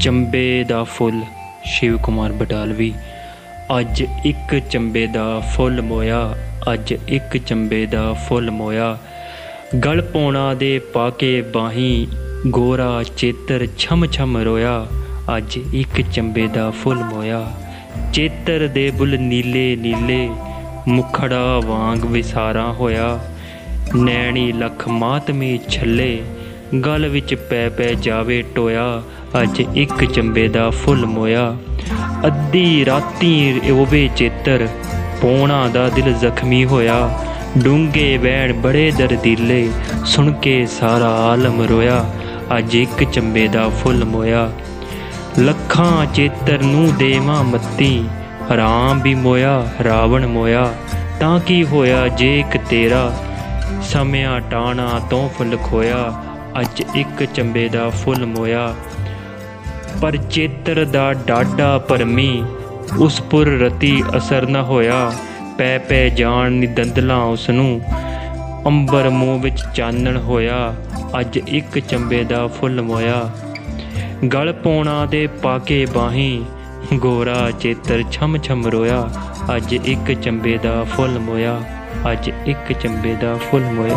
ਚੰਬੇ ਦਾ ਫੁੱਲ, ਸ਼ਿਵ ਕੁਮਾਰ ਬਟਾਲਵੀ। ਅੱਜ ਇੱਕ ਚੰਬੇ ਦਾ ਫੁੱਲ ਮੋਇਆ, ਅੱਜ ਇੱਕ ਚੰਬੇ ਦਾ ਫੁੱਲ ਮੋਇਆ। ਗਲ ਪੌਣਾ ਦੇ ਪਾ ਕੇ ਬਾਹੀਂ, ਗੋਰਾ ਚੇਤਰ ਛਮ ਛਮ ਰੋਇਆ। ਅੱਜ ਇੱਕ ਚੰਬੇ ਦਾ ਫੁੱਲ ਮੋਇਆ। ਚੇਤਰ ਦੇ ਬੁੱਲ ਨੀਲੇ ਨੀਲੇ, ਮੁਖੜਾ ਵਾਂਗ ਵਿਸਾਰਾ ਹੋਇਆ। ਨੈਣੀ ਲੱਖ ਮਾਤਮੀ ਛੱਲੇ, ਗਲ ਵਿੱਚ ਪੈ ਪੈ ਜਾਵੇ ਟੋਇਆ। ਅੱਜ ਇੱਕ ਚੰਬੇ ਦਾ ਫੁੱਲ ਮੋਇਆ। ਅੱਧੀ ਰਾਤੀ ਉਹਵੇ ਚੇਤਰ ਪੋਣਾ ਦਾ ਦਿਲ ਜ਼ਖਮੀ ਹੋਇਆ। ਡੂੰਗੇ ਵੈਣ ਬੜੇ ਦਰਦੀਲੇ ਸੁਣ ਕੇ ਸਾਰਾ ਆਲਮ ਰੋਇਆ। ਅੱਜ ਇੱਕ ਚੰਬੇ ਦਾ ਫੁੱਲ ਮੋਇਆ। ਲੱਖਾਂ ਚੇਤਰ ਨੂੰ ਦੇਵਾਂ ਮੱਤੀ, ਰਾਮ ਵੀ ਮੋਇਆ, ਰਾਵਣ ਮੋਇਆ। ਤਾਂ ਕੀ ਹੋਇਆ ਜੇ ਇੱਕ ਤੇਰਾ? ਸਮਿਆਂ ਟਾਣਾ ਤੋਂ ਫੁੱਲ ਖੋਇਆ। ਅੱਜ ਇੱਕ ਚੰਬੇ ਦਾ ਫੁੱਲ ਮੋਇਆ। ਪਰ ਚੇਤਰ ਦਾ ਡਾਡਾ ਪਰਮੀ, ਉਸ ਪੁਰ ਰਤੀ ਅਸਰ ਨ ਹੋਇਆ। ਪੈ ਪੈ ਜਾਣ ਨਿਦੰਦਲਾਂ ਉਸ ਨੂੰ ਅੰਬਰ ਮੂੰਹ ਵਿੱਚ ਚਾਨਣ ਹੋਇਆ, ਅੱਜ ਇੱਕ ਚੰਬੇ ਦਾ ਫੁੱਲ ਮੋਇਆ। ਗਲ ਪੌਣਾ ਦੇ ਪਾਕੇ ਬਾਹੀਂ, ਗੋਰਾ ਚੇਤਰ ਛਮ ਛਮ ਰੋਇਆ। ਅੱਜ ਇੱਕ ਚੰਬੇ ਦਾ ਫੁੱਲ ਮੋਇਆ, ਅੱਜ ਇੱਕ ਚੰਬੇ ਦਾ ਫੁੱਲ ਮੋਇਆ।